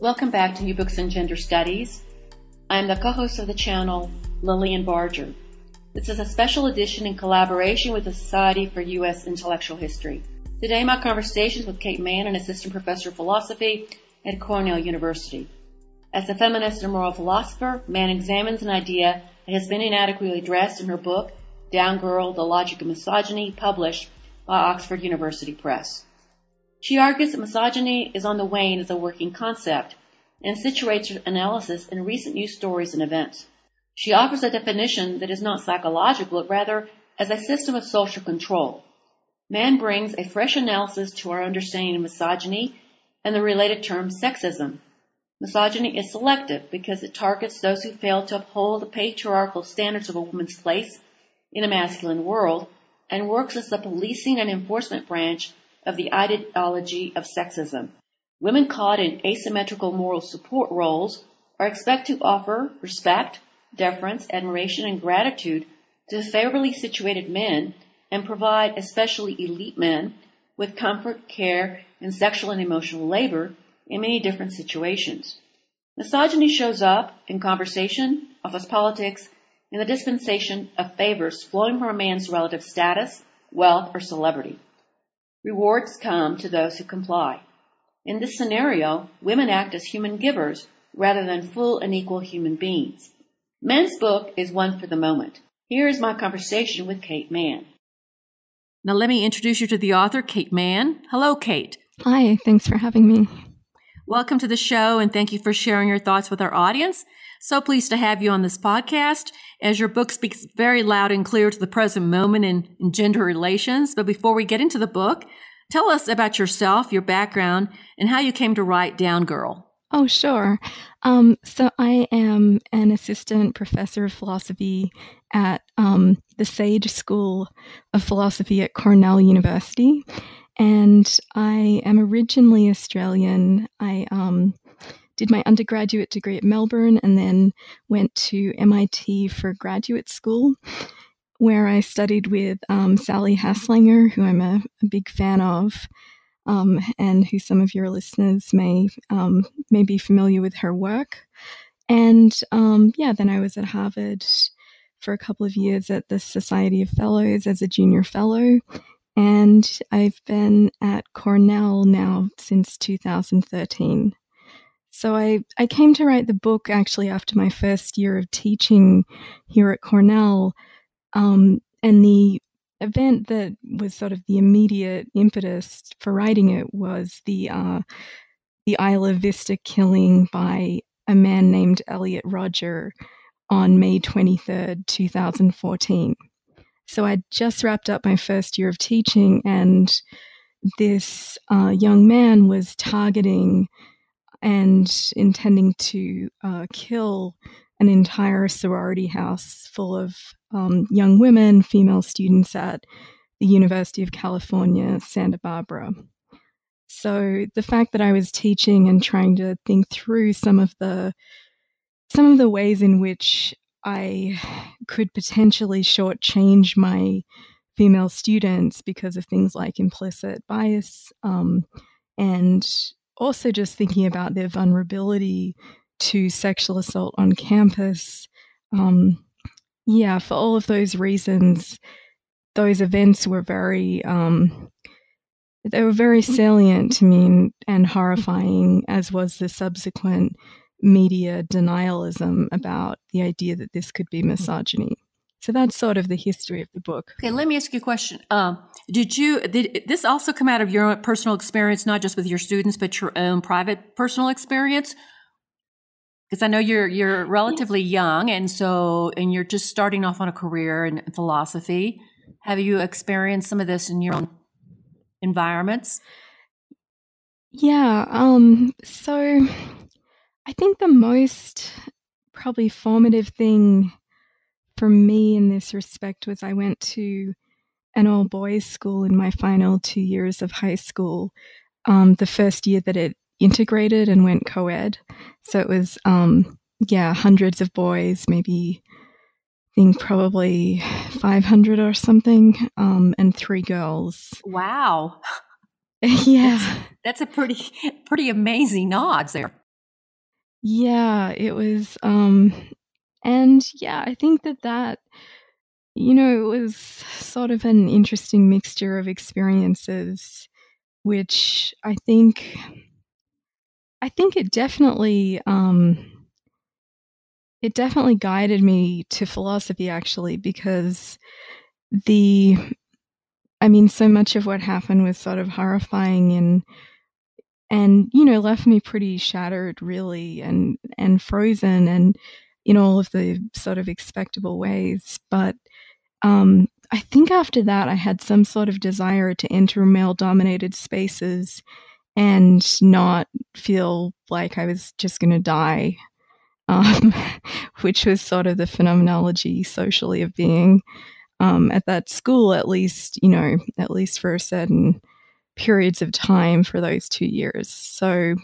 Welcome back to New Books in Gender Studies. I'm the co-host of the channel, Lillian Barger. This is a special edition in collaboration with the Society for U.S. Intellectual History. Today my conversation is with Kate Manne, an assistant professor of philosophy at Cornell University. As a feminist and moral philosopher, Manne examines an idea that has been inadequately addressed in her book, Down Girl, The Logic of Misogyny, published by Oxford University Press. She argues that misogyny is on the wane as a working concept and situates her analysis in recent news stories and events. She offers a definition that is not psychological, but rather as a system of social control. Manne brings a fresh analysis to our understanding of misogyny and the related term sexism. Misogyny is selective because it targets those who fail to uphold the patriarchal standards of a woman's place in a masculine world and works as the policing and enforcement branch of the ideology of sexism. Women caught in asymmetrical moral support roles are expected to offer respect, deference, admiration, and gratitude to favorably situated men and provide especially elite men with comfort, care, and sexual and emotional labor in many different situations. Misogyny shows up in conversation, office politics, and the dispensation of favors flowing from a man's relative status, wealth, or celebrity. Rewards come to those who comply. In this scenario, women act as human givers rather than full and equal human beings. Manne's book is one for the moment. Here is my conversation with Kate Manne. Now, let me introduce you to the author, Kate Manne. Hello, Kate. Hi, thanks for having me. Welcome to the show, and thank you for sharing your thoughts with our audience. So pleased to have you on this podcast as your book speaks very loud and clear to the present moment in, in gender relations. But before we get into the book, tell us about yourself, your background, and how you came to write Down Girl. Oh, sure. Um, so I am an assistant professor of philosophy at um, the Sage School of Philosophy at Cornell University. And I am originally Australian. I um, did my undergraduate degree at Melbourne and then went to MIT for graduate school, where I studied with um, Sally Haslanger, who I'm a, a big fan of. Um, and who some of your listeners may um, may be familiar with her work. And um, yeah, then I was at Harvard for a couple of years at the Society of Fellows as a junior fellow, and I've been at Cornell now since 2013. So I, I came to write the book actually after my first year of teaching here at Cornell. Um, and the event that was sort of the immediate impetus for writing it was the uh, the Isla Vista killing by a man named Elliot Rodger on May 23rd, 2014. So I'd just wrapped up my first year of teaching, and this uh, young man was targeting and intending to uh, kill an entire sorority house full of um, young women, female students at the University of California, Santa Barbara. So the fact that I was teaching and trying to think through some of the some of the ways in which I could potentially shortchange my female students because of things like implicit bias um, and also just thinking about their vulnerability to sexual assault on campus. Um, yeah, for all of those reasons, those events were very um, they were very salient to me and horrifying, as was the subsequent media denialism about the idea that this could be misogyny. So that's sort of the history of the book. Okay, let me ask you a question. Um, did you did this also come out of your own personal experience, not just with your students, but your own private personal experience? Because I know you're you're relatively young, and so and you're just starting off on a career in philosophy. Have you experienced some of this in your own environments? Yeah. Um. So, I think the most probably formative thing for me in this respect was I went to an all boys school in my final two years of high school. Um, the first year that it integrated and went co ed. So it was, um, yeah, hundreds of boys, maybe I think probably 500 or something, um, and three girls. Wow. yeah. That's, that's, a pretty, pretty amazing odds there. Yeah, it was, um, and yeah, I think that that, you know, it was sort of an interesting mixture of experiences, which I think, I think it definitely, um, it definitely guided me to philosophy actually because the I mean so much of what happened was sort of horrifying and and you know left me pretty shattered really and and frozen and in all of the sort of expectable ways. But um I think after that I had some sort of desire to enter male dominated spaces and not feel like I was just going to die um, which was sort of the phenomenology socially of being um, at that school, at least, you know, at least for a certain periods of time for those two years. So,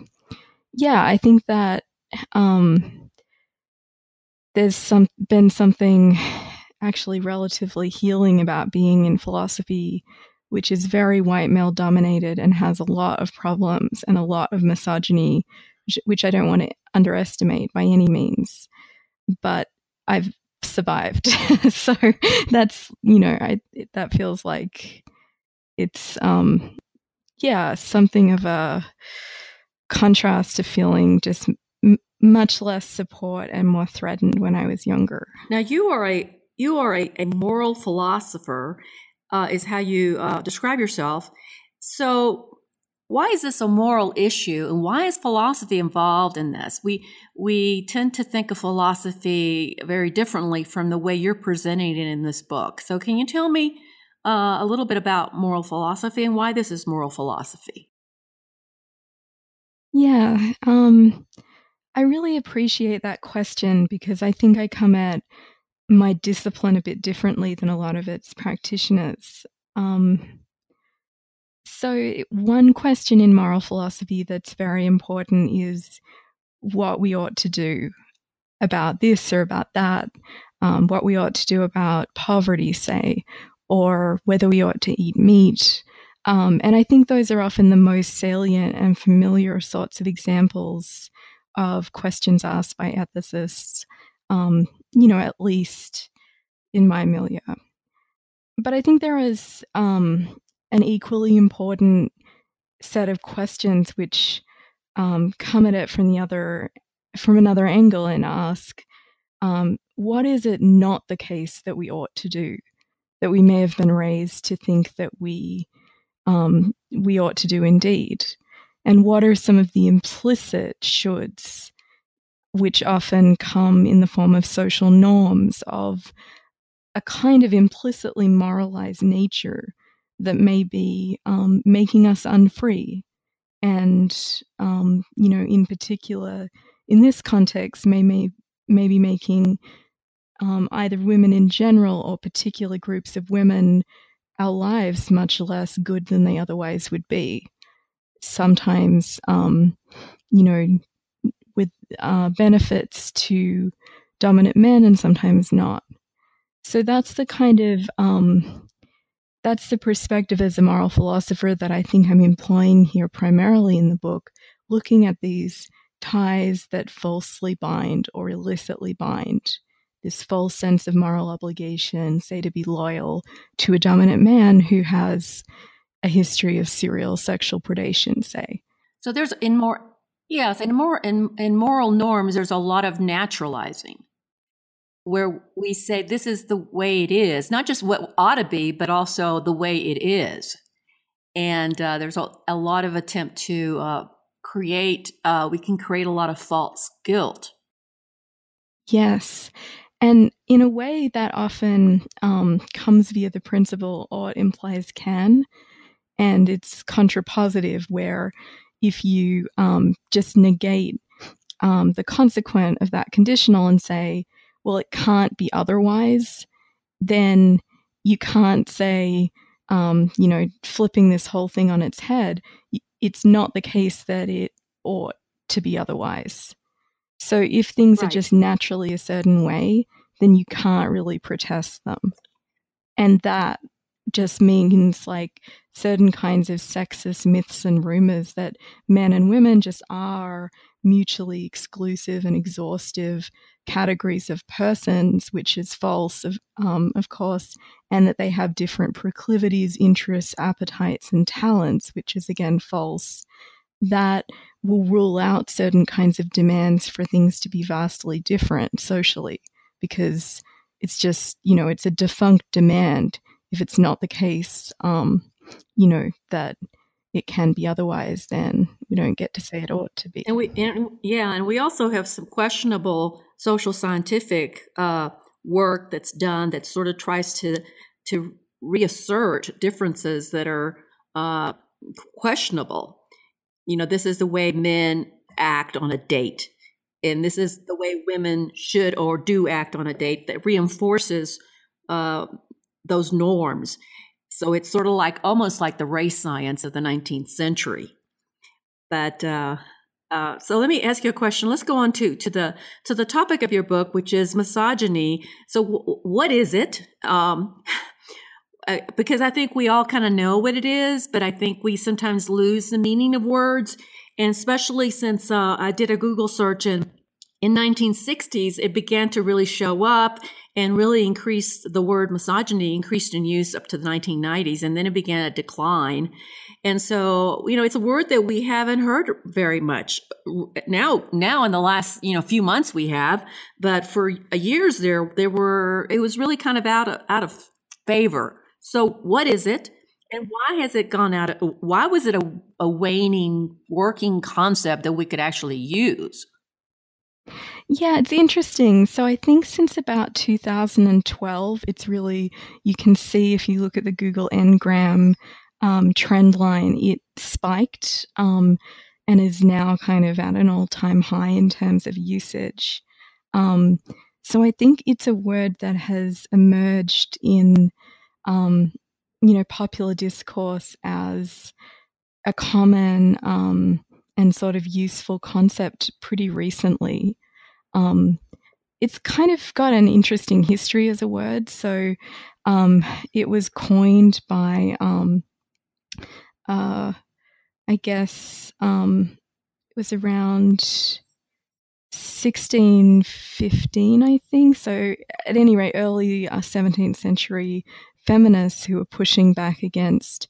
yeah, I think that um, there's some been something actually relatively healing about being in philosophy, which is very white male dominated and has a lot of problems and a lot of misogyny, which, I don't want to underestimate by any means. But I've survived. so that's, you know, I, that feels like it's, um, yeah, something of a contrast to feeling just much less support and more threatened when I was younger. Now you are a you are a, a moral philosopher, uh, is how you uh, describe yourself. So why is this a moral issue and why is philosophy involved in this? We we tend to think of philosophy very differently from the way you're presenting it in this book. So can you tell me uh, a little bit about moral philosophy and why this is moral philosophy? Yeah um, i really appreciate that question because i think i come at my discipline a bit differently than a lot of its practitioners um, so, one question in moral philosophy that's very important is what we ought to do about this or about that, um, what we ought to do about poverty, say, or whether we ought to eat meat. Um, and I think those are often the most salient and familiar sorts of examples of questions asked by ethicists, um, you know, at least in my milieu. But I think there is um, an equally important set of questions which um, come at it from the other from another angle and ask um, what is it not the case that we ought to do that we may have been raised to think that we um, we ought to do indeed and what are some of the implicit shoulds which often come in the form of social norms of a kind of implicitly moralized nature that may be um, making us unfree. And, um, you know, in particular, in this context, may, may, may be making um, either women in general or particular groups of women our lives much less good than they otherwise would be. Sometimes, um, you know, with uh, benefits to dominant men and sometimes not. So that's the kind of um, that's the perspective as a moral philosopher that I think I'm employing here primarily in the book, looking at these ties that falsely bind or illicitly bind. This false sense of moral obligation, say to be loyal to a dominant man who has a history of serial sexual predation, say. So there's in more yes, in more in, in moral norms, there's a lot of naturalizing where we say this is the way it is, not just what ought to be, but also the way it is. And uh, there's a, a, lot of attempt to uh, create, uh, we can create a lot of false guilt. Yes. And in a way, that often um, comes via the principle ought implies can. And it's contrapositive, where if you um, just negate um, the consequent of that conditional and say, well, it can't be otherwise, then you can't say, um, you know, flipping this whole thing on its head. It's not the case that it ought to be otherwise. So if things right. are just naturally a certain way, then you can't really protest them. And that just means like certain kinds of sexist myths and rumors that men and women just are mutually exclusive and exhaustive categories of persons, which is false, of, um, of course, and that they have different proclivities, interests, appetites, and talents, which is again false. That will rule out certain kinds of demands for things to be vastly different socially because it's just, you know, it's a defunct demand if it's not the case, um, you know, that it can be otherwise, then we don't get to say it ought to be. And we, and, yeah, and we also have some questionable social scientific uh, work that's done that sort of tries to to reassert differences that are uh, questionable. You know, this is the way men act on a date, and this is the way women should or do act on a date that reinforces uh, those norms. So it's sort of like almost like the race science of the 19th century. But uh, uh, so let me ask you a question. Let's go on to to the to the topic of your book, which is misogyny. So w- what is it? Um, uh, because I think we all kind of know what it is, but I think we sometimes lose the meaning of words, and especially since uh, I did a Google search and in 1960s it began to really show up and really increased the word misogyny increased in use up to the 1990s and then it began to decline. And so you know it's a word that we haven't heard very much. Now now in the last you know few months we have but for years there there were it was really kind of out of out of favor. So what is it and why has it gone out of, why was it a, a waning working concept that we could actually use yeah, it's interesting. So I think since about 2012, it's really, you can see if you look at the Google Ngram um, trend line, it spiked um, and is now kind of at an all time high in terms of usage. Um, so I think it's a word that has emerged in, um, you know, popular discourse as a common um, and sort of useful concept pretty recently. Um, it's kind of got an interesting history as a word. So um, it was coined by, um, uh, I guess, um, it was around 1615, I think. So, at any rate, early uh, 17th century feminists who were pushing back against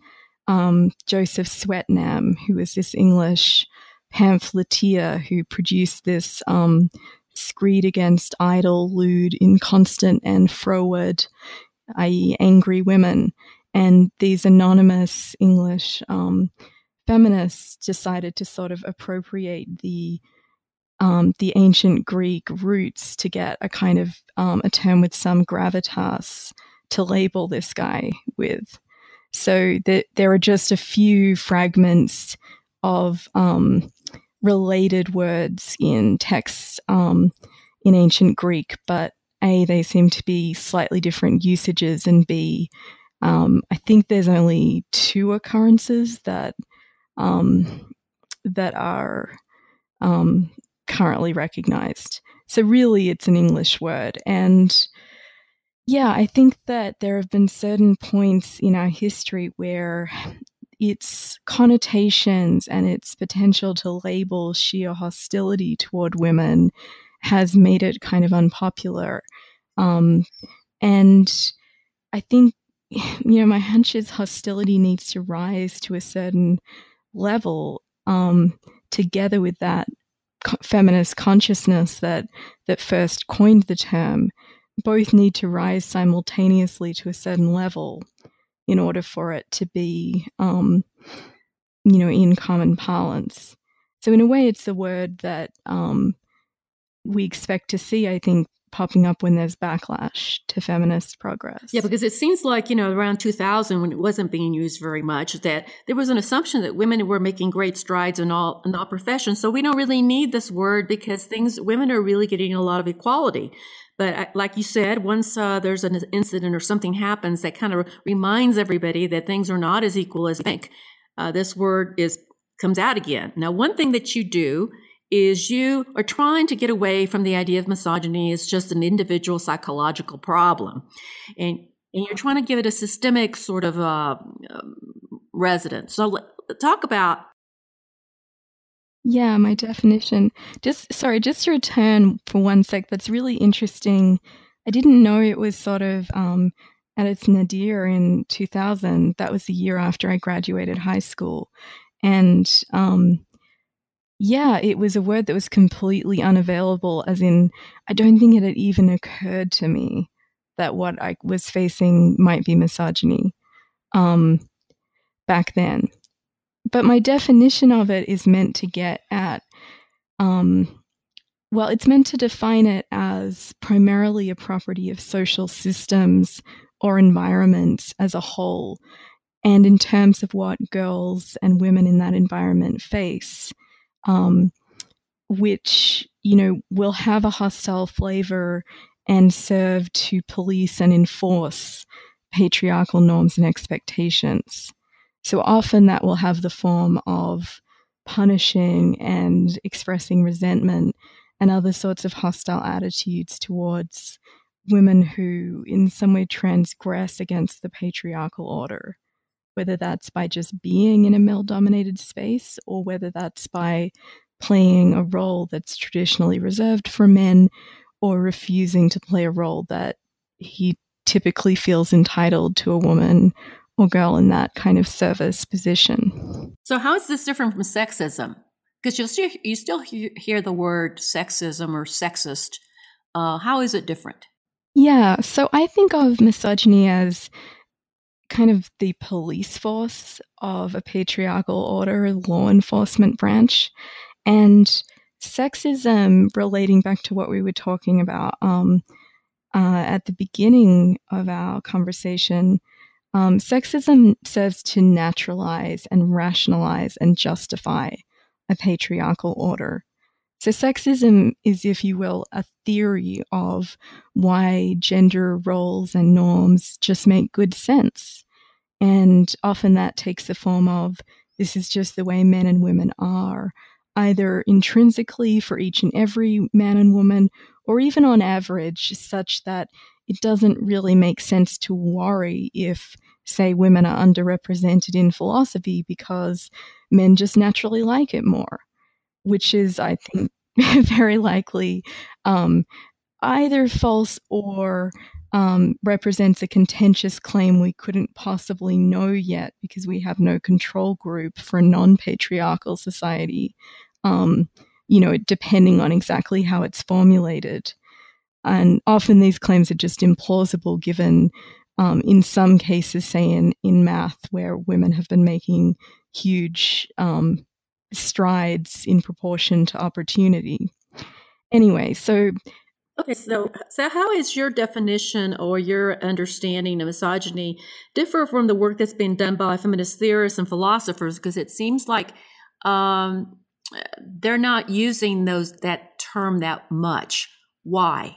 um, Joseph Swetnam, who was this English pamphleteer who produced this um, screed against idle, lewd, inconstant, and froward, i.e., angry women. And these anonymous English um, feminists decided to sort of appropriate the um, the ancient Greek roots to get a kind of um, a term with some gravitas to label this guy with. So that there are just a few fragments of um, related words in texts um, in ancient Greek, but A, they seem to be slightly different usages, and B, um, I think there's only two occurrences that um, that are um, currently recognized. So really, it's an English word, and yeah, I think that there have been certain points in our history where its connotations and its potential to label sheer hostility toward women has made it kind of unpopular. Um, and I think, you know, my hunch is hostility needs to rise to a certain level um, together with that co- feminist consciousness that that first coined the term both need to rise simultaneously to a certain level in order for it to be, um, you know, in common parlance. So, in a way, it's the word that um, we expect to see, I think, popping up when there's backlash to feminist progress. Yeah, because it seems like, you know, around 2000 when it wasn't being used very much that there was an assumption that women were making great strides in all in all professions. So we don't really need this word because things women are really getting a lot of equality. But like you said, once uh, there's an incident or something happens that kind of reminds everybody that things are not as equal as you think, uh, this word is comes out again. Now, one thing that you do is you are trying to get away from the idea of misogyny as just an individual psychological problem, and and you're trying to give it a systemic sort of uh, um, residence. So, talk about yeah, my definition. Just sorry, just to return for one sec. That's really interesting. I didn't know it was sort of um, at its nadir in 2000. That was the year after I graduated high school, and um, yeah, it was a word that was completely unavailable. As in, I don't think it had even occurred to me that what I was facing might be misogyny um, back then but my definition of it is meant to get at um, well it's meant to define it as primarily a property of social systems or environments as a whole and in terms of what girls and women in that environment face um, which you know will have a hostile flavor and serve to police and enforce patriarchal norms and expectations. So often that will have the form of punishing and expressing resentment and other sorts of hostile attitudes towards women who, in some way, transgress against the patriarchal order, whether that's by just being in a male dominated space or whether that's by playing a role that's traditionally reserved for men or refusing to play a role that he typically feels entitled to a woman or girl in that kind of service position. So, how is this different from sexism? Because you still you still hear the word sexism or sexist. Uh, how is it different? Yeah, so I think of misogyny as kind of the police force of a patriarchal order law enforcement branch, and sexism relating back to what we were talking about um, uh, at the beginning of our conversation um, sexism serves to naturalize and rationalize and justify a patriarchal order. So, sexism is, if you will, a theory of why gender roles and norms just make good sense. And often that takes the form of this is just the way men and women are, either intrinsically for each and every man and woman, or even on average, such that it doesn't really make sense to worry if say women are underrepresented in philosophy because men just naturally like it more, which is, I think, very likely um, either false or um, represents a contentious claim we couldn't possibly know yet because we have no control group for a non patriarchal society, um, you know, depending on exactly how it's formulated. And often these claims are just implausible given um, in some cases, say in, in math, where women have been making huge um, strides in proportion to opportunity. Anyway, so. Okay, so so how is your definition or your understanding of misogyny differ from the work that's been done by feminist theorists and philosophers? Because it seems like um, they're not using those that term that much. Why?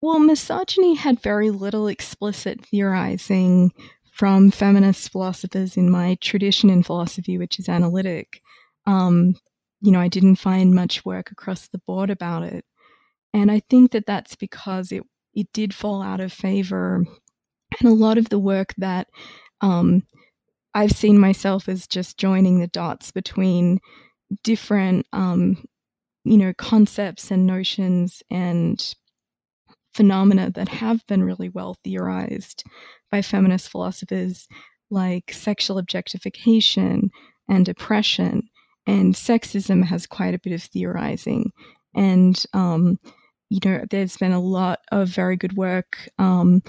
Well, misogyny had very little explicit theorizing from feminist philosophers in my tradition in philosophy, which is analytic. Um, you know, I didn't find much work across the board about it. And I think that that's because it, it did fall out of favor. And a lot of the work that um, I've seen myself as just joining the dots between different, um, you know, concepts and notions and phenomena that have been really well theorized by feminist philosophers like sexual objectification and oppression. And sexism has quite a bit of theorizing. And, um, you know, there's been a lot of very good work, um,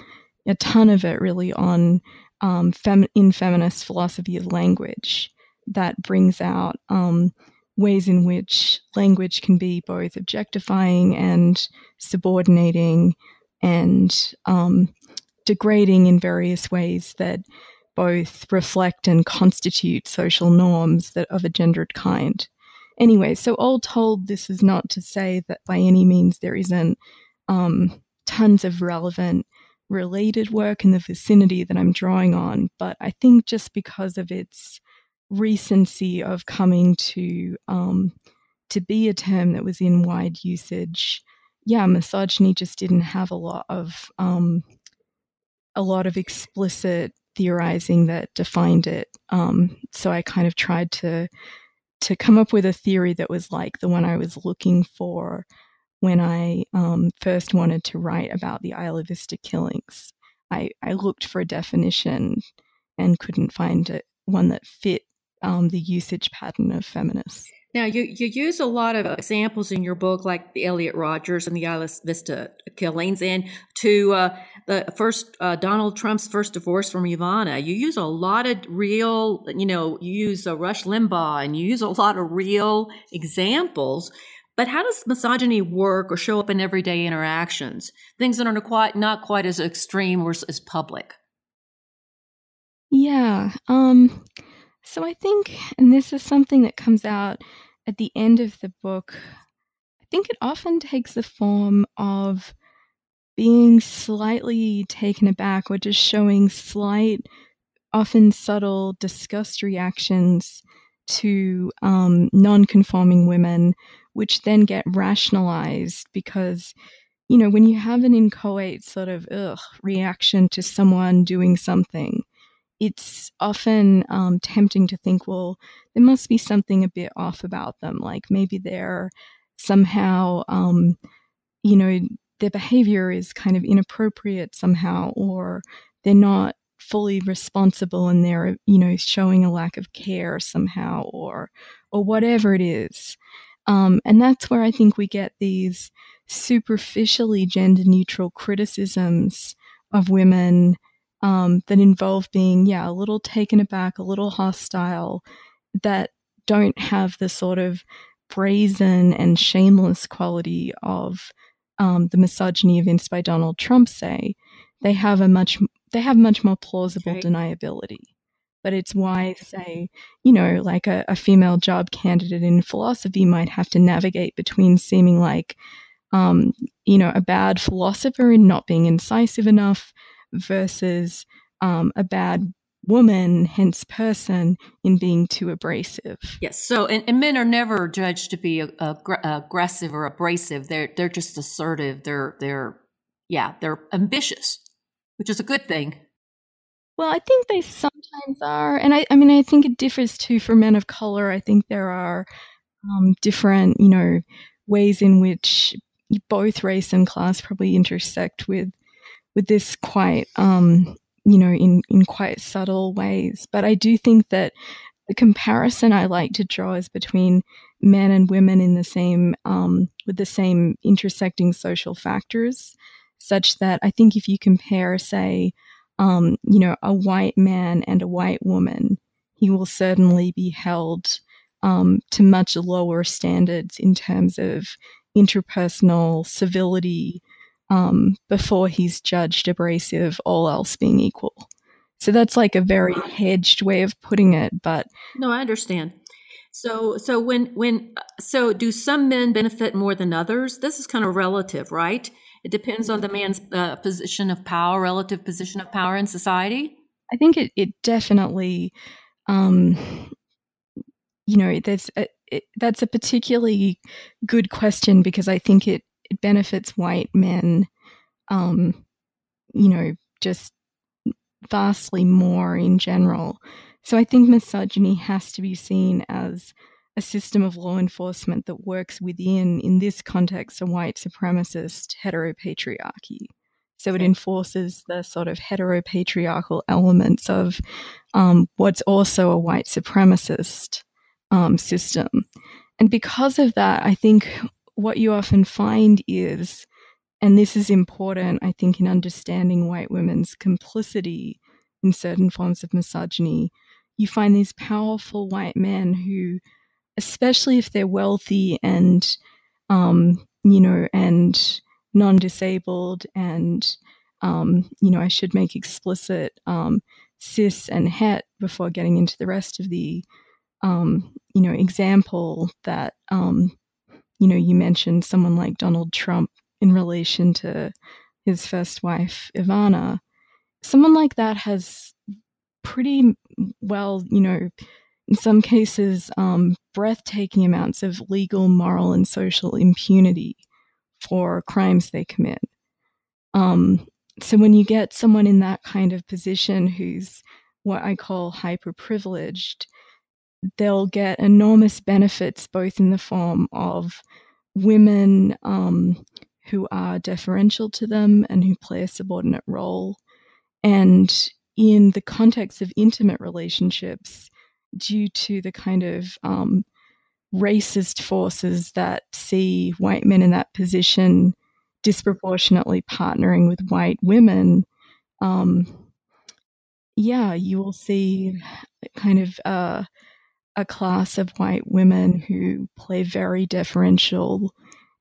a ton of it really on um, fem- in feminist philosophy of language that brings out um, ways in which language can be both objectifying and subordinating and um, degrading in various ways that both reflect and constitute social norms that of a gendered kind. Anyway, so all told, this is not to say that by any means there isn't um, tons of relevant related work in the vicinity that I'm drawing on, but I think just because of its recency of coming to um, to be a term that was in wide usage, yeah, misogyny just didn't have a lot of um, a lot of explicit theorizing that defined it. Um, so I kind of tried to to come up with a theory that was like the one I was looking for when I um, first wanted to write about the Isla Vista killings. I, I looked for a definition and couldn't find it, one that fit um, the usage pattern of feminists. Now, you, you use a lot of examples in your book, like the Elliot Rodgers and the Isla Vista killings, and to uh, the first uh, Donald Trump's first divorce from Ivana. You use a lot of real, you know, you use uh, Rush Limbaugh, and you use a lot of real examples but how does misogyny work or show up in everyday interactions? Things that are quite not quite as extreme or as public. Yeah. Um so I think and this is something that comes out at the end of the book. I think it often takes the form of being slightly taken aback or just showing slight often subtle disgust reactions to um, non-conforming women which then get rationalized because you know when you have an inchoate sort of ugh, reaction to someone doing something it's often um, tempting to think well there must be something a bit off about them like maybe they're somehow um, you know their behavior is kind of inappropriate somehow or they're not fully responsible and they're you know showing a lack of care somehow or or whatever it is. Um, and that's where I think we get these superficially gender neutral criticisms of women um, that involve being, yeah, a little taken aback, a little hostile, that don't have the sort of brazen and shameless quality of um, the misogyny evinced by Donald Trump. Say they have a much they have much more plausible okay. deniability but it's why, say, you know, like a, a, female job candidate in philosophy might have to navigate between seeming like, um, you know, a bad philosopher and not being incisive enough versus um, a bad woman, hence person, in being too abrasive. Yes. So, and, and men are never judged to be aggressive or abrasive. They're they're just assertive. They're they're yeah, they're ambitious, which is a good thing. Well, I think they sometimes are, and I, I mean, I think it differs too for men of color. I think there are um, different, you know, ways in which both race and class probably intersect with with this quite, um, you know, in in quite subtle ways. But I do think that the comparison I like to draw is between men and women in the same um, with the same intersecting social factors, such that I think if you compare, say, um, you know, a white man and a white woman, he will certainly be held um, to much lower standards in terms of interpersonal civility um, before he's judged abrasive, all else being equal. So that's like a very hedged way of putting it, but no, I understand. So, so when when so do some men benefit more than others? This is kind of relative, right? It depends on the man's uh, position of power, relative position of power in society. I think it, it definitely, um, you know, there's a, it, that's a particularly good question because I think it, it benefits white men, um, you know, just vastly more in general. So I think misogyny has to be seen as a system of law enforcement that works within, in this context, a white supremacist heteropatriarchy. So it enforces the sort of heteropatriarchal elements of um, what's also a white supremacist um, system. And because of that, I think what you often find is, and this is important, I think, in understanding white women's complicity in certain forms of misogyny, you find these powerful white men who especially if they're wealthy and, um, you know, and non disabled and, um, you know, I should make explicit um, cis and het before getting into the rest of the, um, you know, example that, um, you know, you mentioned someone like Donald Trump in relation to his first wife, Ivana. Someone like that has pretty well, you know, in some cases, um, breathtaking amounts of legal, moral, and social impunity for crimes they commit. Um, so when you get someone in that kind of position who's what I call hyper privileged, they'll get enormous benefits both in the form of women um, who are deferential to them and who play a subordinate role, and in the context of intimate relationships, due to the kind of um, racist forces that see white men in that position disproportionately partnering with white women, um, yeah, you will see kind of uh, a class of white women who play very deferential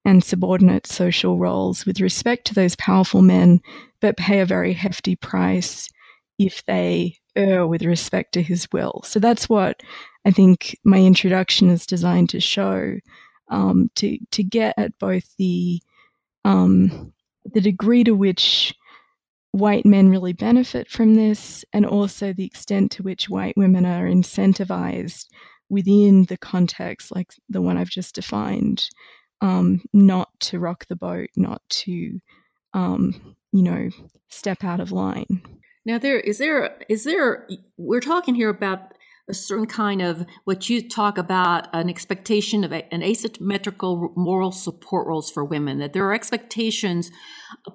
and subordinate social roles with respect to those powerful men, but pay a very hefty price if they err with respect to his will. So that's what I think my introduction is designed to show, um, to to get at both the um, the degree to which white men really benefit from this, and also the extent to which white women are incentivized within the context, like the one I've just defined, um, not to rock the boat, not to, um, you know, step out of line. Now, there is there is there. We're talking here about a certain kind of what you talk about an expectation of a, an asymmetrical moral support roles for women that there are expectations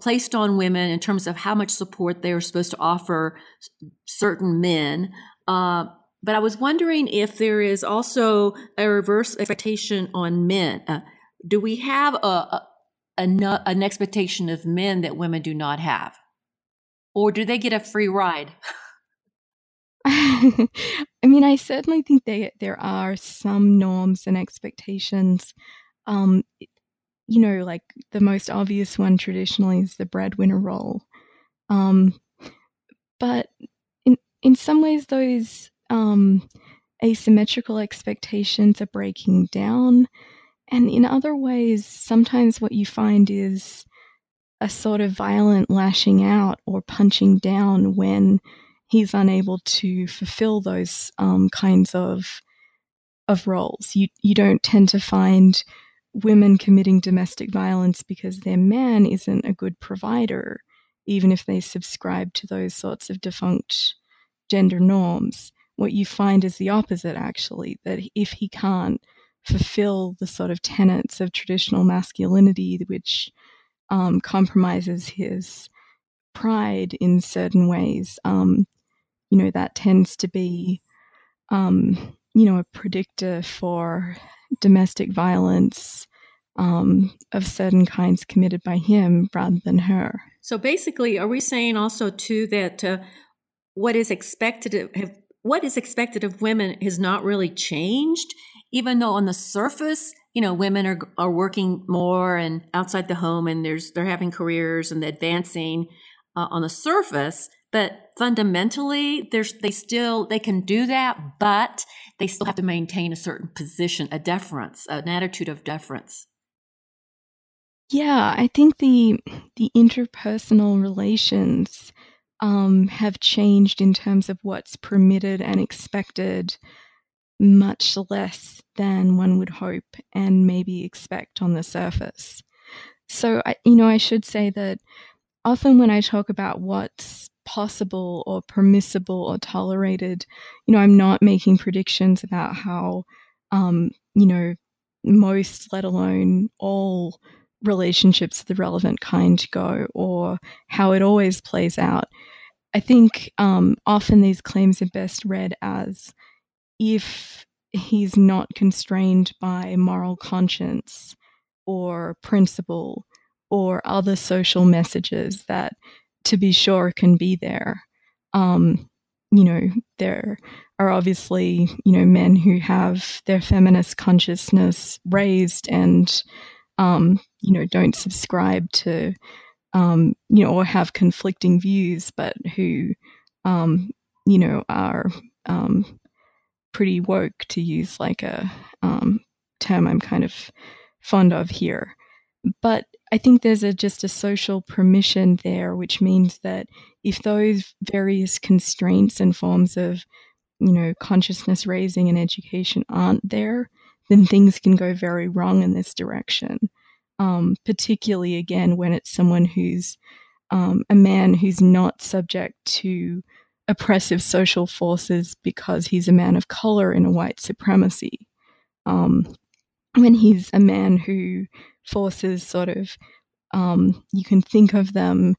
placed on women in terms of how much support they are supposed to offer certain men. Uh, but i was wondering if there is also a reverse expectation on men. Uh, do we have a, a, a, an expectation of men that women do not have? Or do they get a free ride I mean, I certainly think they, there are some norms and expectations. Um, you know, like the most obvious one traditionally is the breadwinner role. Um, but in in some ways, those um, asymmetrical expectations are breaking down, and in other ways, sometimes what you find is a sort of violent lashing out or punching down when he's unable to fulfill those um, kinds of of roles. You you don't tend to find women committing domestic violence because their man isn't a good provider, even if they subscribe to those sorts of defunct gender norms. What you find is the opposite, actually, that if he can't fulfill the sort of tenets of traditional masculinity, which um, compromises his pride in certain ways, um, you know, that tends to be, um, you know, a predictor for domestic violence um, of certain kinds committed by him rather than her. So basically, are we saying also too that uh, what is expected of what is expected of women has not really changed, even though on the surface, you know, women are are working more and outside the home, and there's they're having careers and advancing uh, on the surface but fundamentally there's they still they can do that but they still have to maintain a certain position a deference an attitude of deference. Yeah i think the the interpersonal relations um, have changed in terms of what's permitted and expected much less than one would hope and maybe expect on the surface. So I, you know i should say that often when i talk about what's possible or permissible or tolerated. You know, I'm not making predictions about how, um, you know, most, let alone all relationships of the relevant kind go or how it always plays out. I think um, often these claims are best read as if he's not constrained by moral conscience or principle or other social messages that to be sure can be there. Um, you know, there are obviously, you know, men who have their feminist consciousness raised and, um, you know, don't subscribe to, um, you know, or have conflicting views, but who, um, you know, are um, pretty woke to use like a um, term I'm kind of fond of here. But I think there's a, just a social permission there, which means that if those various constraints and forms of, you know, consciousness raising and education aren't there, then things can go very wrong in this direction. Um, particularly again when it's someone who's um, a man who's not subject to oppressive social forces because he's a man of color in a white supremacy. Um, when he's a man who forces sort of, um, you can think of them,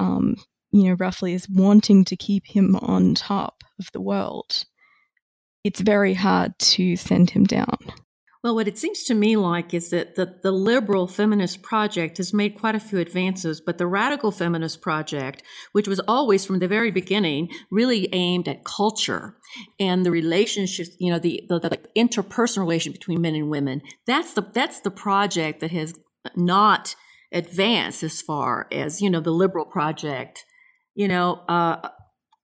um, you know, roughly as wanting to keep him on top of the world, it's very hard to send him down. Well, what it seems to me like is that the, the liberal feminist project has made quite a few advances, but the radical feminist project, which was always from the very beginning really aimed at culture and the relationships, you know, the, the, the interpersonal relation between men and women, that's the, that's the project that has not advanced as far as, you know, the liberal project. You know, uh,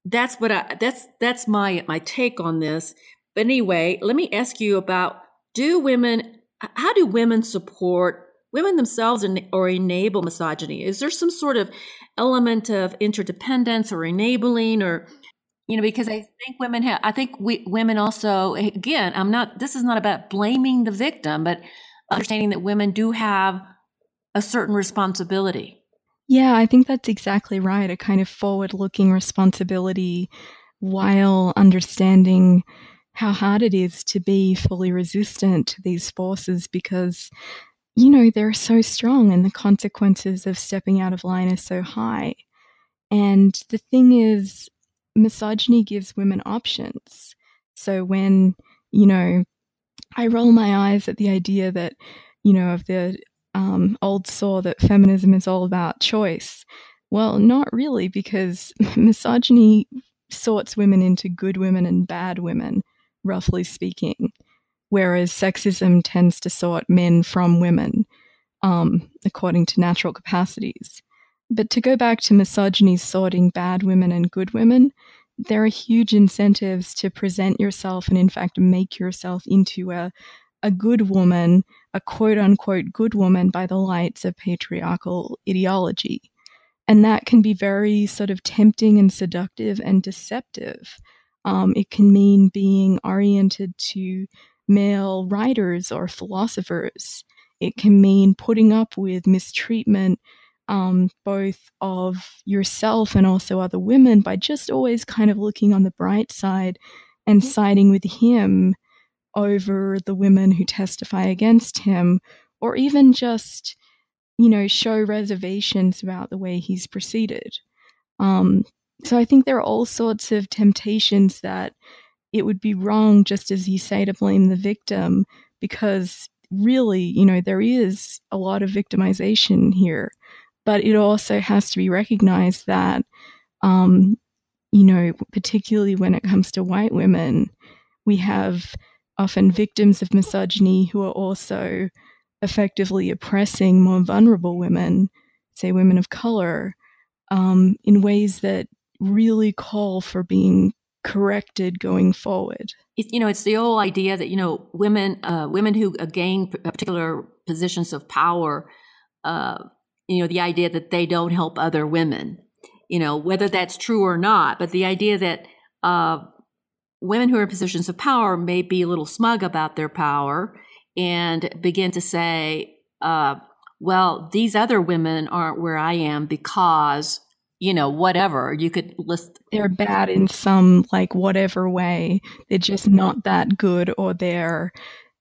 that's what I, that's, that's my, my take on this. But anyway, let me ask you about do women how do women support women themselves or enable misogyny? Is there some sort of element of interdependence or enabling or you know because i think women have i think we, women also again i'm not this is not about blaming the victim but understanding that women do have a certain responsibility. Yeah i think that's exactly right a kind of forward looking responsibility while understanding how hard it is to be fully resistant to these forces because, you know, they're so strong and the consequences of stepping out of line are so high. And the thing is, misogyny gives women options. So when, you know, I roll my eyes at the idea that, you know, of the um, old saw that feminism is all about choice. Well, not really, because misogyny sorts women into good women and bad women roughly speaking, whereas sexism tends to sort men from women um, according to natural capacities. But to go back to misogyny sorting bad women and good women, there are huge incentives to present yourself and, in fact, make yourself into a, a good woman, a quote unquote good woman by the lights of patriarchal ideology. And that can be very sort of tempting and seductive and deceptive. Um, it can mean being oriented to male writers or philosophers. It can mean putting up with mistreatment, um, both of yourself and also other women, by just always kind of looking on the bright side and mm-hmm. siding with him over the women who testify against him, or even just, you know, show reservations about the way he's proceeded. Um, so I think there are all sorts of temptations that it would be wrong, just as you say, to blame the victim, because really, you know, there is a lot of victimization here. But it also has to be recognized that, um, you know, particularly when it comes to white women, we have often victims of misogyny who are also effectively oppressing more vulnerable women, say women of color, um, in ways that really call for being corrected going forward. you know, it's the old idea that you know women uh, women who gain particular positions of power. Uh, you know, the idea that they don't help other women. You know, whether that's true or not, but the idea that uh, women who are in positions of power may be a little smug about their power and begin to say, uh, "Well, these other women aren't where I am because." You know, whatever. You could list. They're bad in some, like, whatever way. They're just not that good, or they're.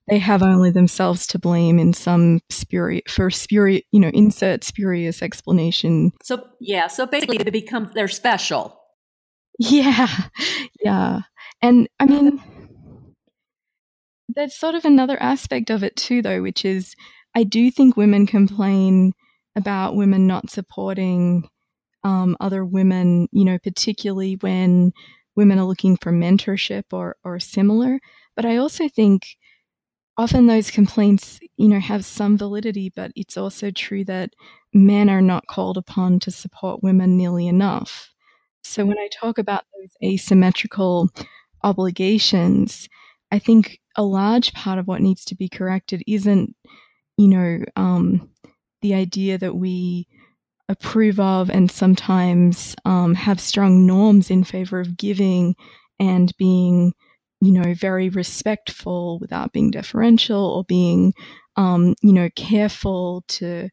They have only themselves to blame in some spurious, for spurious, you know, insert spurious explanation. So, yeah. So basically, they become, they're special. Yeah. Yeah. And I mean, there's sort of another aspect of it too, though, which is I do think women complain about women not supporting um, other women, you know, particularly when women are looking for mentorship or, or similar. But I also think often those complaints, you know, have some validity, but it's also true that men are not called upon to support women nearly enough. So when I talk about those asymmetrical obligations, I think a large part of what needs to be corrected isn't, you know, um, the idea that we approve of and sometimes um, have strong norms in favor of giving and being, you know, very respectful without being deferential or being, um, you know, careful to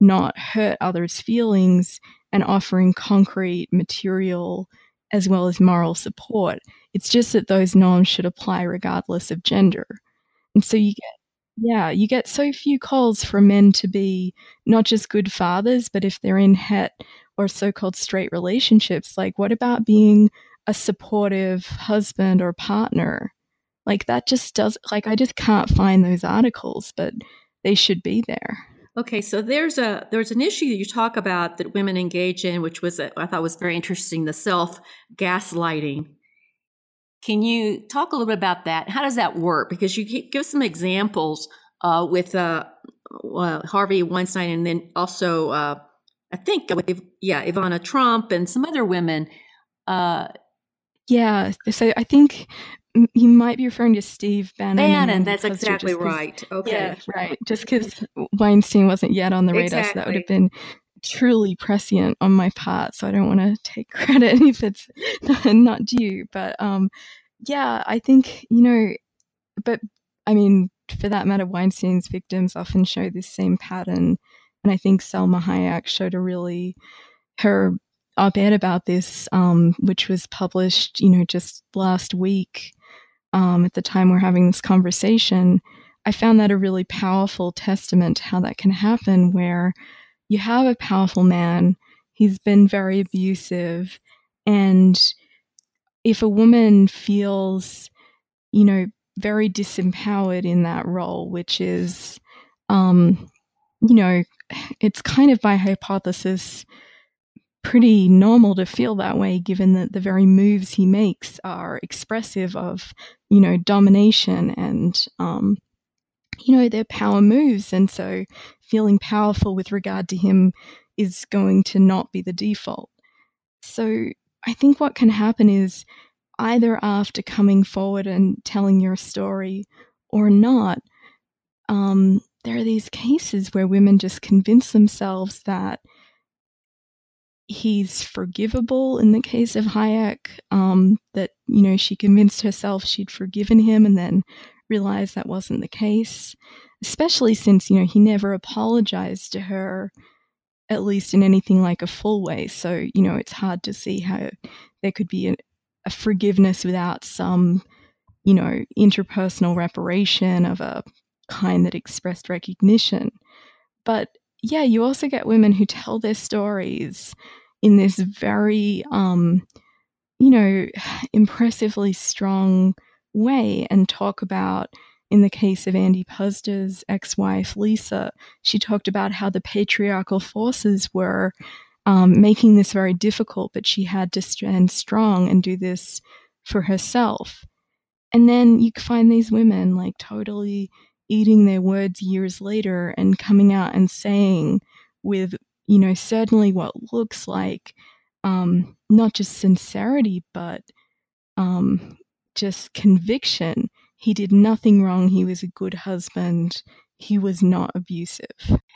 not hurt others' feelings and offering concrete material as well as moral support. It's just that those norms should apply regardless of gender. And so you get yeah, you get so few calls for men to be not just good fathers, but if they're in het or so called straight relationships, like what about being a supportive husband or partner? Like that just does, like, I just can't find those articles, but they should be there. Okay, so there's a there's an issue you talk about that women engage in, which was uh, I thought was very interesting, the self gaslighting. Can you talk a little bit about that? How does that work? Because you give some examples uh, with uh, uh, Harvey Weinstein, and then also uh, I think with yeah Ivana Trump and some other women. Uh, yeah, so I think you might be referring to Steve Bannon. Bannon, that's exactly right. Okay, yeah, right. Just because Weinstein wasn't yet on the radar, exactly. so that would have been truly prescient on my part. So I don't want to take credit if it's not due. But um, yeah, I think you know, but I mean, for that matter, Weinstein's victims often show this same pattern, and I think Salma Hayek showed a really her op-ed about this, um, which was published, you know, just last week um, at the time we're having this conversation, I found that a really powerful testament to how that can happen, where you have a powerful man, he's been very abusive, and if a woman feels, you know, very disempowered in that role, which is, um, you know, it's kind of by hypothesis pretty normal to feel that way given that the very moves he makes are expressive of you know domination and um, you know their power moves. And so feeling powerful with regard to him is going to not be the default. So i think what can happen is either after coming forward and telling your story or not um, there are these cases where women just convince themselves that he's forgivable in the case of Hayek, um, that, you know, she convinced herself she'd forgiven him and then realized that wasn't the case, especially since, you know, he never apologized to her, at least in anything like a full way. So, you know, it's hard to see how there could be a, a forgiveness without some, you know, interpersonal reparation of a kind that expressed recognition. But yeah, you also get women who tell their stories in this very, um, you know, impressively strong way and talk about, in the case of Andy Puzder's ex wife, Lisa, she talked about how the patriarchal forces were um, making this very difficult, but she had to stand strong and do this for herself. And then you find these women like totally eating their words years later and coming out and saying with you know certainly what looks like um, not just sincerity but um, just conviction he did nothing wrong he was a good husband he was not abusive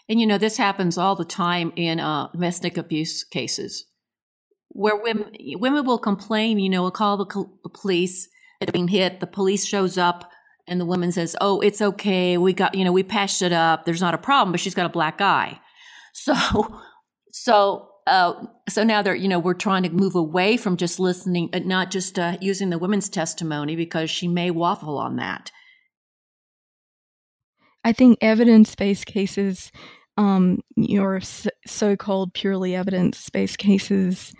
and you know this happens all the time in uh, domestic abuse cases where women women will complain you know will call the, the police being hit the police shows up and the woman says, "Oh, it's okay. We got, you know, we patched it up. There's not a problem." But she's got a black eye. So, so, uh, so now they're, you know, we're trying to move away from just listening, uh, not just uh, using the women's testimony because she may waffle on that. I think evidence-based cases, um, your so-called purely evidence-based cases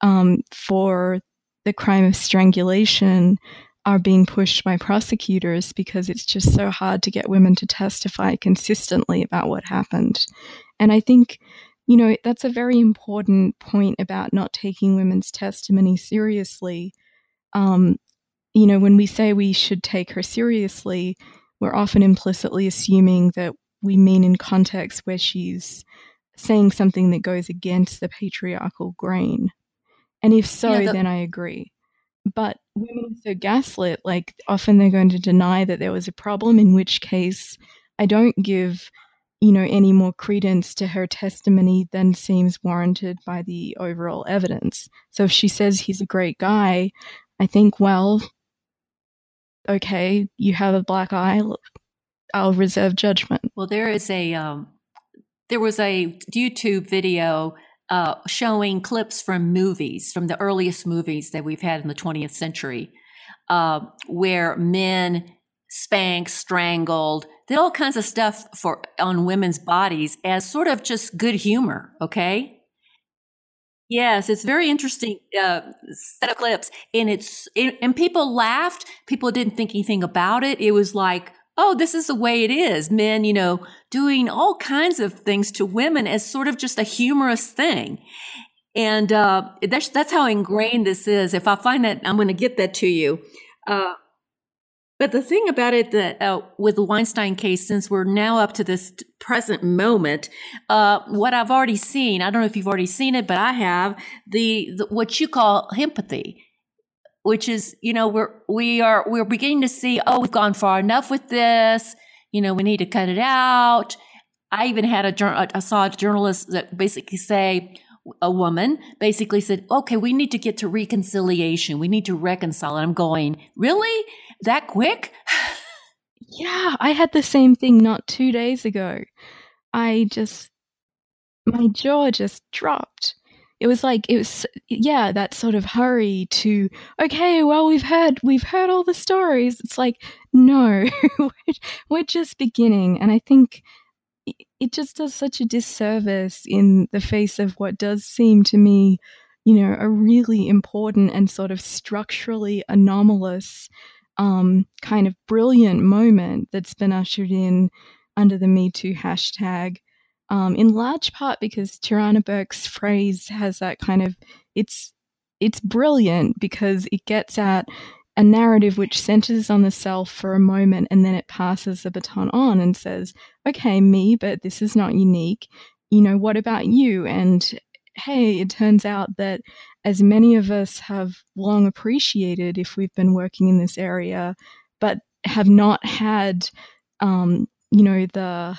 um, for the crime of strangulation are being pushed by prosecutors because it's just so hard to get women to testify consistently about what happened. And I think, you know, that's a very important point about not taking women's testimony seriously. um, you know, when we say we should take her seriously, we're often implicitly assuming that we mean in context where she's saying something that goes against the patriarchal grain. And if so, yeah, the- then I agree. But women are so gaslit, like often they're going to deny that there was a problem, in which case I don't give, you know, any more credence to her testimony than seems warranted by the overall evidence. So if she says he's a great guy, I think, well, okay, you have a black eye, I'll reserve judgment. Well, there is a um, there was a YouTube video uh, showing clips from movies, from the earliest movies that we've had in the 20th century, uh, where men spanked, strangled, did all kinds of stuff for on women's bodies as sort of just good humor. Okay. Yes, it's very interesting uh, set of clips, and it's it, and people laughed. People didn't think anything about it. It was like, oh, this is the way it is. Men, you know, doing all kinds of things to women as sort of just a humorous thing. And uh, that's, that's how ingrained this is. If I find that, I'm going to get that to you. Uh, but the thing about it that uh, with the Weinstein case, since we're now up to this present moment, uh, what I've already seen, I don't know if you've already seen it, but I have the, the what you call empathy which is, you know, we're, we are, we're beginning to see, oh, we've gone far enough with this. You know, we need to cut it out. I even had a, I saw a journalist that basically say, a woman basically said, okay, we need to get to reconciliation. We need to reconcile. And I'm going, really? That quick? yeah, I had the same thing not two days ago. I just, my jaw just dropped it was like it was yeah that sort of hurry to okay well we've heard we've heard all the stories it's like no we're just beginning and i think it just does such a disservice in the face of what does seem to me you know a really important and sort of structurally anomalous um, kind of brilliant moment that's been ushered in under the me too hashtag um, in large part because Tarana Burke's phrase has that kind of it's it's brilliant because it gets at a narrative which centers on the self for a moment and then it passes the baton on and says, okay, me, but this is not unique. You know, what about you? And hey, it turns out that as many of us have long appreciated if we've been working in this area, but have not had, um, you know, the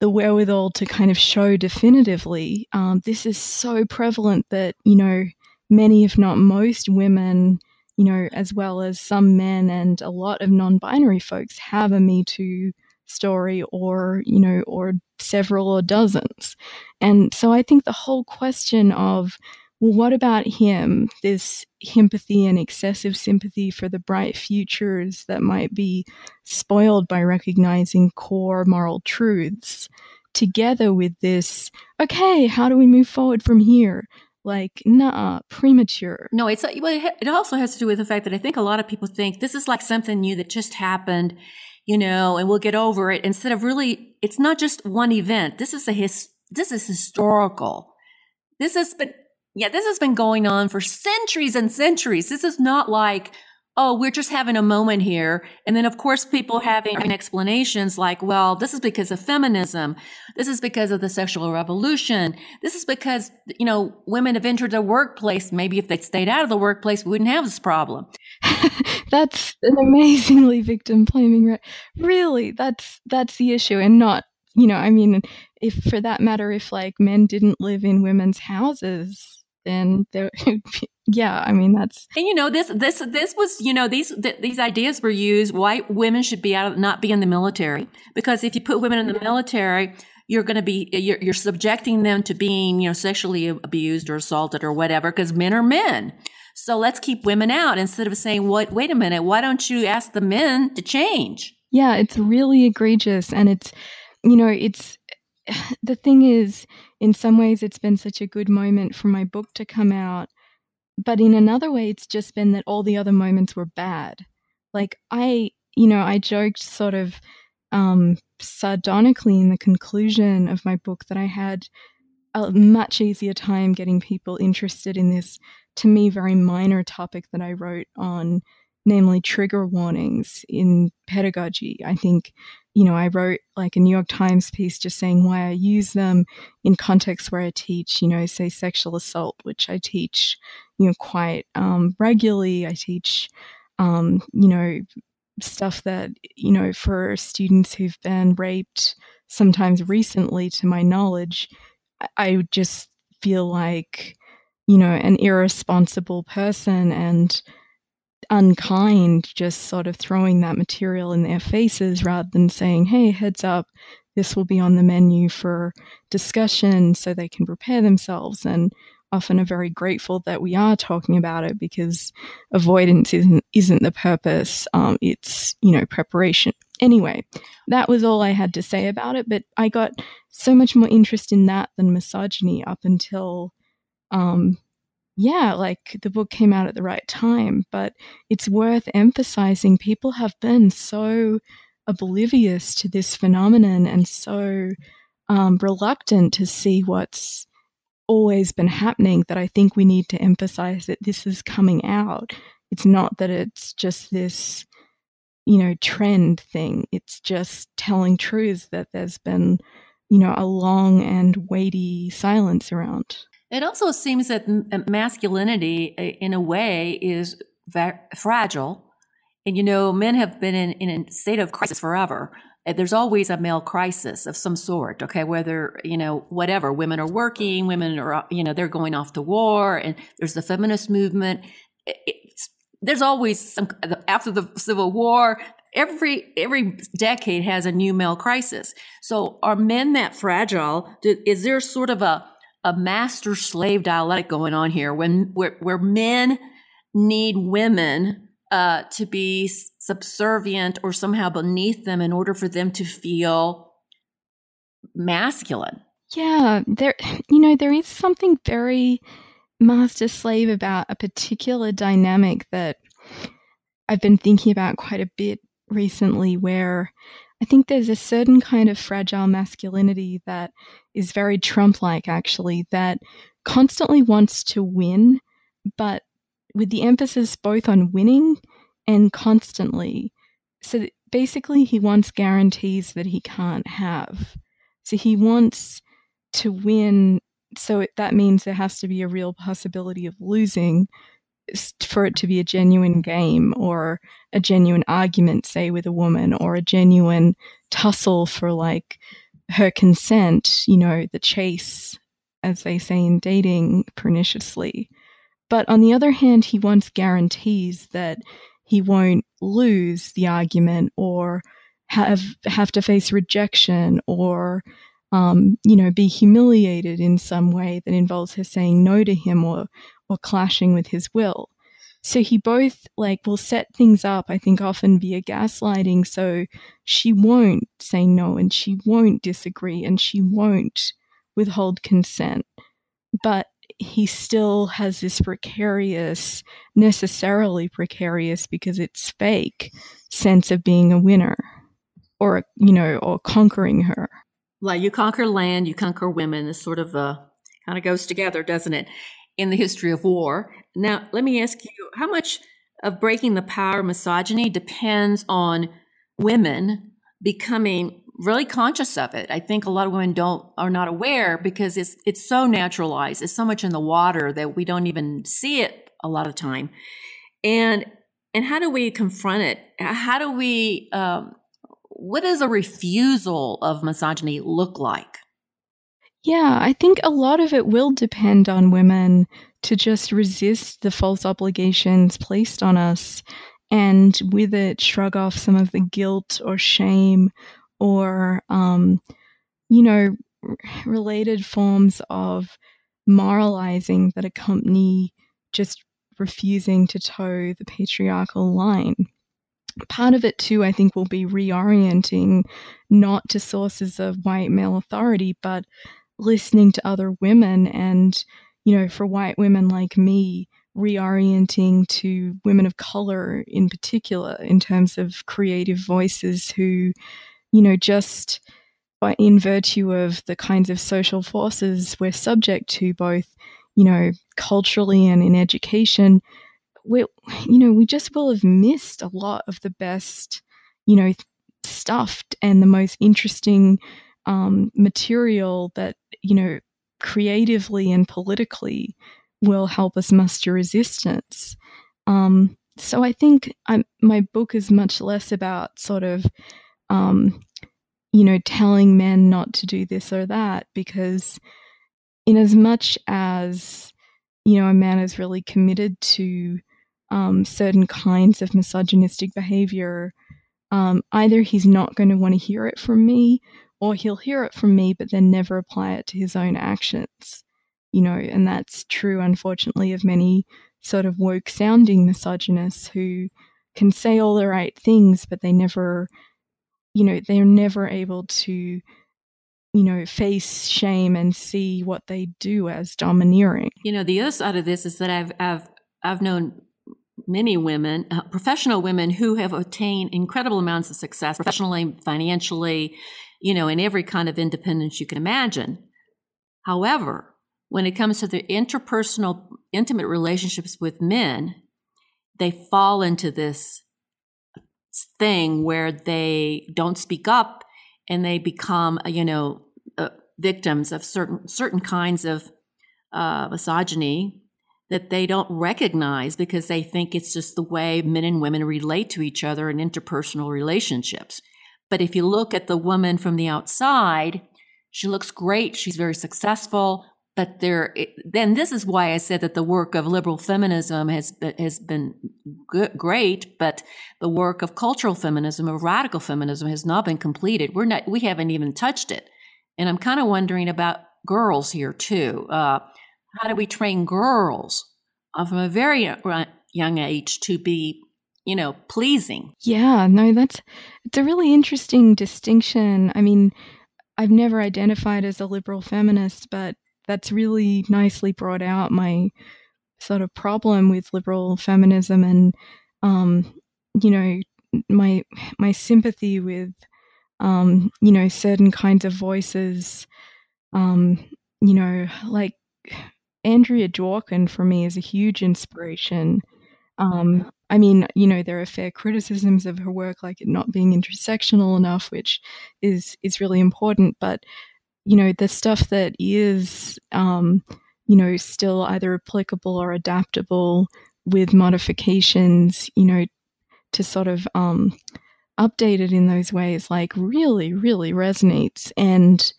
the wherewithal to kind of show definitively. Um, this is so prevalent that, you know, many, if not most women, you know, as well as some men and a lot of non binary folks have a Me Too story or, you know, or several or dozens. And so I think the whole question of well, what about him? This empathy and excessive sympathy for the bright futures that might be spoiled by recognizing core moral truths, together with this, okay, how do we move forward from here? Like, nah, premature. No, it's uh, well it also has to do with the fact that I think a lot of people think this is like something new that just happened, you know, and we'll get over it. Instead of really, it's not just one event. This is a his. This is historical. This has been yeah, this has been going on for centuries and centuries. This is not like, oh, we're just having a moment here. And then, of course, people having explanations like, well, this is because of feminism. This is because of the sexual revolution. This is because, you know, women have entered the workplace. Maybe if they'd stayed out of the workplace, we wouldn't have this problem. that's an amazingly victim blaming. Really, that's, that's the issue and not, you know, I mean, if for that matter, if like men didn't live in women's houses, then there yeah i mean that's and you know this this this was you know these th- these ideas were used white women should be out of not be in the military. Because if you put women in the military you're going to be you're, you're subjecting them to being you know sexually abused or assaulted or whatever because men are men. So let's keep women out instead of saying what wait a minute why don't you ask the men to change? Yeah it's really egregious and it's you know it's the thing is, in some ways, it's been such a good moment for my book to come out. But in another way, it's just been that all the other moments were bad. Like, I, you know, I joked sort of um, sardonically in the conclusion of my book that I had a much easier time getting people interested in this, to me, very minor topic that I wrote on, namely trigger warnings in pedagogy. I think, you know, I wrote like a New York Times piece just saying why I use them in contexts where I teach, you know, say sexual assault, which I teach, you know, quite um, regularly. I teach, um, you know, stuff that, you know, for students who've been raped, sometimes recently, to my knowledge, I just feel like, you know, an irresponsible person and unkind just sort of throwing that material in their faces rather than saying, hey, heads up, this will be on the menu for discussion so they can prepare themselves. And often are very grateful that we are talking about it because avoidance isn't isn't the purpose. Um, it's you know preparation. Anyway, that was all I had to say about it. But I got so much more interest in that than misogyny up until, um, yeah, like the book came out at the right time. But it's worth emphasizing. People have been so oblivious to this phenomenon and so um, reluctant to see what's always been happening that I think we need to emphasize that this is coming out. It's not that it's just this, you know, trend thing. It's just telling truths that there's been, you know, a long and weighty silence around. It also seems that uh, masculinity, uh, in a way, is fragile. And, you know, men have been in, in a state of crisis forever. There's always a male crisis of some sort okay? Whether you know whatever women are working women are uh, you know they're going off to war and there's the feminist movement. It's, there's always some after the civil war every every decade has a new male crisis. So are men that fragile? Is there sort of a a master slave dialectic going on here when where, where men need women uh, to be subservient or somehow beneath them in order for them to feel masculine. Yeah, there you know there is something very master slave about a particular dynamic that I've been thinking about quite a bit recently where I think there's a certain kind of fragile masculinity that is very Trump like actually that constantly wants to win but with the emphasis both on winning and constantly. So basically, he wants guarantees that he can't have. So he wants to win. So that means there has to be a real possibility of losing for it to be a genuine game or a genuine argument, say, with a woman or a genuine tussle for like her consent, you know, the chase, as they say in dating perniciously. But on the other hand, he wants guarantees that he won't lose the argument or have have to face rejection or um, you know be humiliated in some way that involves her saying no to him or or clashing with his will. So he both like will set things up, I think often via gaslighting, so she won't say no and she won't disagree and she won't withhold consent. But he still has this precarious, necessarily precarious because it's fake sense of being a winner or, you know, or conquering her. Like you conquer land, you conquer women. This sort of uh, kind of goes together, doesn't it? In the history of war. Now, let me ask you how much of breaking the power of misogyny depends on women becoming really conscious of it. I think a lot of women don't are not aware because it's it's so naturalized. It's so much in the water that we don't even see it a lot of time. And and how do we confront it? How do we? Um, what does a refusal of misogyny look like? Yeah, I think a lot of it will depend on women to just resist the false obligations placed on us and with it shrug off some of the guilt or shame or, um, you know, related forms of moralizing that accompany just refusing to toe the patriarchal line. Part of it, too, I think, will be reorienting not to sources of white male authority, but listening to other women and, you know, for white women like me, reorienting to women of color in particular in terms of creative voices who you know, just by in virtue of the kinds of social forces we're subject to, both, you know, culturally and in education, we, you know, we just will have missed a lot of the best, you know, stuffed and the most interesting um, material that, you know, creatively and politically will help us muster resistance. Um, so I think I'm, my book is much less about sort of, um, you know, telling men not to do this or that, because in as much as, you know, a man is really committed to um, certain kinds of misogynistic behavior, um, either he's not going to want to hear it from me or he'll hear it from me, but then never apply it to his own actions. You know, and that's true, unfortunately, of many sort of woke sounding misogynists who can say all the right things, but they never, you know, they're never able to, you know, face shame and see what they do as domineering. You know, the other side of this is that I've I've I've known many women, uh, professional women who have attained incredible amounts of success professionally, financially, you know, in every kind of independence you can imagine. However, when it comes to the interpersonal, intimate relationships with men, they fall into this thing where they don't speak up and they become, you know, uh, victims of certain certain kinds of uh, misogyny that they don't recognize because they think it's just the way men and women relate to each other in interpersonal relationships. But if you look at the woman from the outside, she looks great. She's very successful but there then this is why I said that the work of liberal feminism has has been good, great, but the work of cultural feminism, of radical feminism, has not been completed. We're not we haven't even touched it, and I'm kind of wondering about girls here too. Uh, how do we train girls uh, from a very young age to be you know pleasing. Yeah no that's it's a really interesting distinction. I mean i've never identified as a liberal feminist but that's really nicely brought out my sort of problem with liberal feminism and um, you know my my sympathy with um, you know certain kinds of voices. Um, you know like Andrea Dworkin for me is a huge inspiration um, I mean, you know, there are fair criticisms of her work, like it not being intersectional enough, which is is really important. But you know, the stuff that is, um, you know, still either applicable or adaptable with modifications, you know, to sort of um, update it in those ways, like really, really resonates. And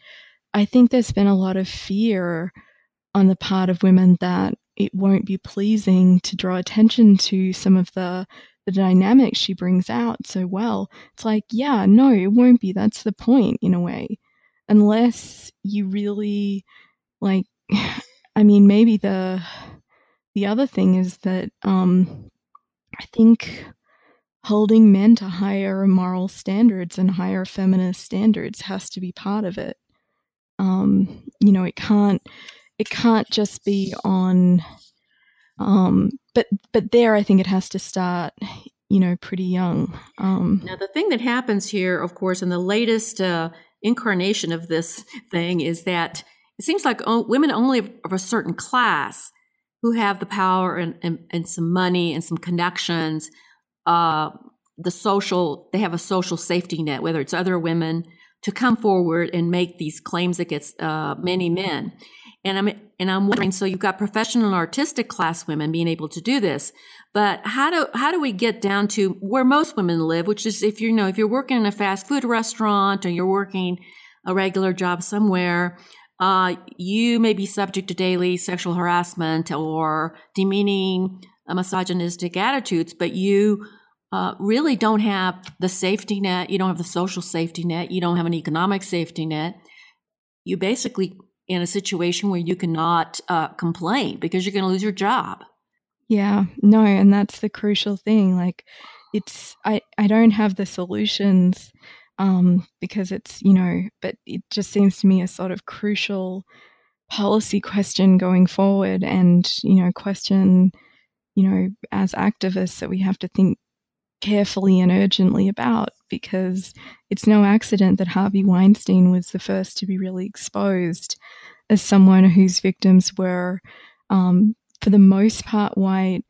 I think there's been a lot of fear on the part of women that it won't be pleasing to draw attention to some of the the dynamics she brings out so well. It's like, yeah, no, it won't be. That's the point in a way unless you really like I mean maybe the the other thing is that um I think holding men to higher moral standards and higher feminist standards has to be part of it. Um, you know, it can't it can't just be on um but but there I think it has to start you know pretty young um now the thing that happens here of course in the latest uh incarnation of this thing is that it seems like women only of a certain class who have the power and, and, and some money and some connections, uh, the social, they have a social safety net, whether it's other women, to come forward and make these claims against uh, many men. And I'm and I'm wondering, so you've got professional and artistic class women being able to do this, but how do how do we get down to where most women live, which is if you know if you're working in a fast food restaurant or you're working a regular job somewhere, uh, you may be subject to daily sexual harassment or demeaning uh, misogynistic attitudes, but you uh, really don't have the safety net. You don't have the social safety net. You don't have an economic safety net. You basically in a situation where you cannot uh, complain because you're going to lose your job. Yeah, no, and that's the crucial thing. Like, it's I I don't have the solutions um, because it's you know, but it just seems to me a sort of crucial policy question going forward, and you know, question you know as activists that we have to think carefully and urgently about because it's no accident that Harvey Weinstein was the first to be really exposed as someone whose victims were, um, for the most part, white,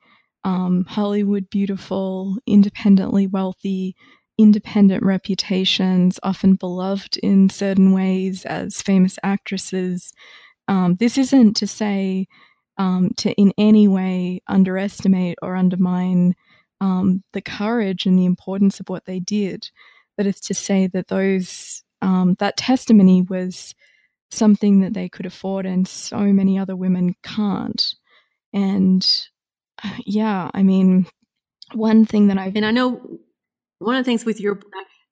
um, Hollywood beautiful, independently wealthy, independent reputations, often beloved in certain ways as famous actresses. Um, this isn't to say um, to in any way underestimate or undermine um, the courage and the importance of what they did, but it's to say that those um, that testimony was something that they could afford and so many other women can't. And uh, yeah, I mean, one thing that I and I know one of the things with your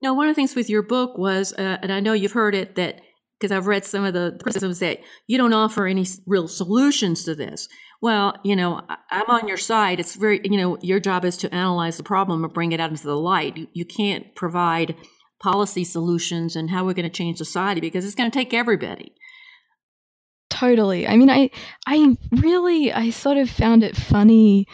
no one of the things with your book was, uh, and I know you've heard it that because I've read some of the criticisms that you don't offer any real solutions to this. Well, you know, I'm on your side. It's very, you know, your job is to analyze the problem and bring it out into the light. You, you can't provide policy solutions and how we're going to change society because it's going to take everybody. Totally. I mean, I, I really, I sort of found it funny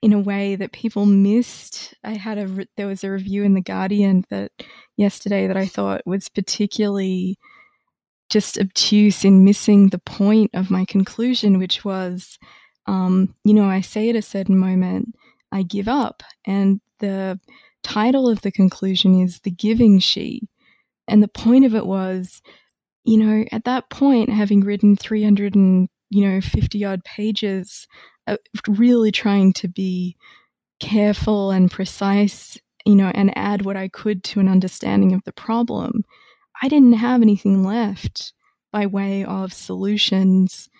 in a way that people missed. I had a, there was a review in the Guardian that yesterday that I thought was particularly just obtuse in missing the point of my conclusion, which was, um, you know, I say at a certain moment, I give up. And the title of the conclusion is The Giving She. And the point of it was, you know, at that point, having written 300 and, you know, 50 odd pages, uh, really trying to be careful and precise, you know, and add what I could to an understanding of the problem I didn't have anything left by way of solutions.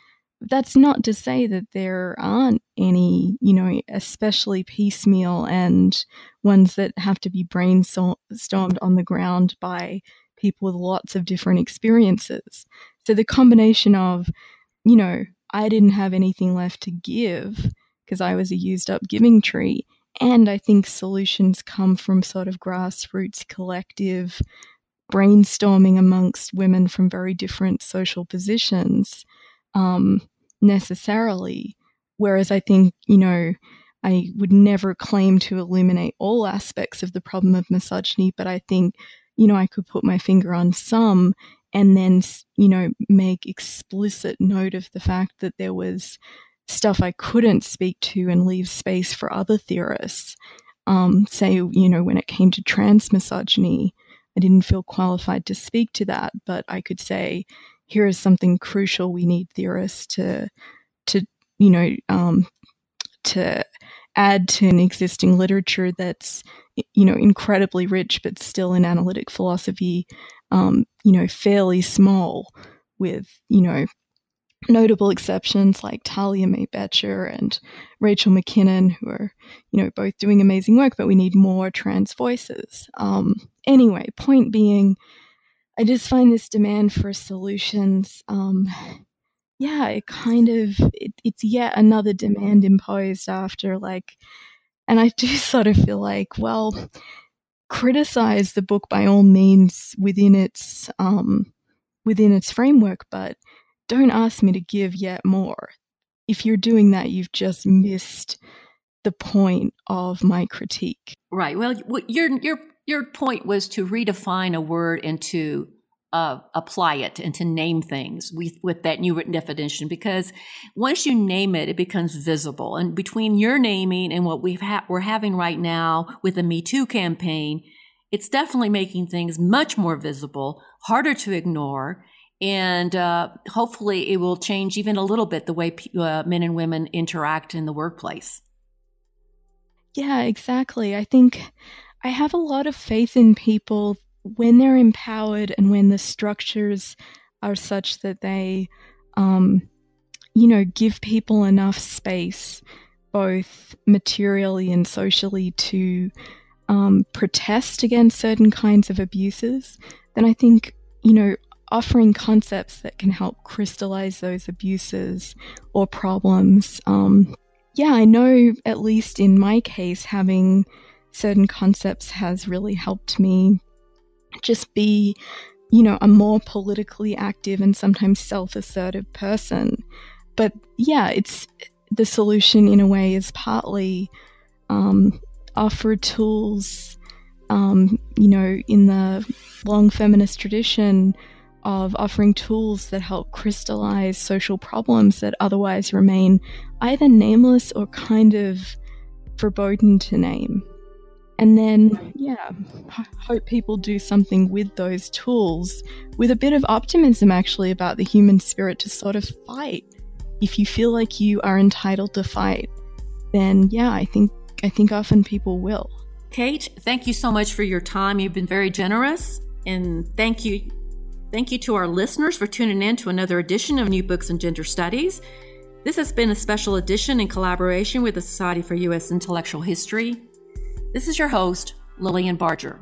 That's not to say that there aren't any, you know, especially piecemeal and ones that have to be brainstormed on the ground by people with lots of different experiences. So the combination of, you know, I didn't have anything left to give because I was a used up giving tree. And I think solutions come from sort of grassroots collective brainstorming amongst women from very different social positions um, necessarily. Whereas I think, you know, I would never claim to illuminate all aspects of the problem of misogyny, but I think, you know, I could put my finger on some and then, you know, make explicit note of the fact that there was stuff I couldn't speak to and leave space for other theorists. Um, say, you know, when it came to trans misogyny, I didn't feel qualified to speak to that, but I could say, here is something crucial we need theorists to, to you know, um, to add to an existing literature that's, you know, incredibly rich, but still in analytic philosophy, um, you know, fairly small with, you know, notable exceptions like Talia Mae Bettcher and Rachel McKinnon, who are, you know, both doing amazing work, but we need more trans voices. Um, anyway, point being, I just find this demand for solutions. Um, yeah, it kind of it, it's yet another demand imposed after like, and I do sort of feel like, well, criticize the book by all means within its um, within its framework, but don't ask me to give yet more. If you're doing that, you've just missed the point of my critique. Right. Well, your your your point was to redefine a word and to uh, apply it and to name things with, with that new written definition because once you name it, it becomes visible. And between your naming and what we've ha- we're having right now with the Me Too campaign, it's definitely making things much more visible, harder to ignore, and uh, hopefully it will change even a little bit the way uh, men and women interact in the workplace. Yeah, exactly. I think I have a lot of faith in people when they're empowered and when the structures are such that they, um, you know, give people enough space, both materially and socially, to um, protest against certain kinds of abuses, then I think, you know, offering concepts that can help crystallize those abuses or problems. Um, yeah, I know, at least in my case, having certain concepts has really helped me just be, you know, a more politically active and sometimes self assertive person. But yeah, it's the solution in a way is partly um, offer tools um, you know, in the long feminist tradition of offering tools that help crystallize social problems that otherwise remain either nameless or kind of verboten to name. And then, yeah, hope people do something with those tools with a bit of optimism actually about the human spirit to sort of fight. If you feel like you are entitled to fight, then yeah, I think I think often people will. Kate, thank you so much for your time. You've been very generous and thank you thank you to our listeners for tuning in to another edition of New Books in Gender Studies. This has been a special edition in collaboration with the Society for U.S. Intellectual History. This is your host, Lillian Barger.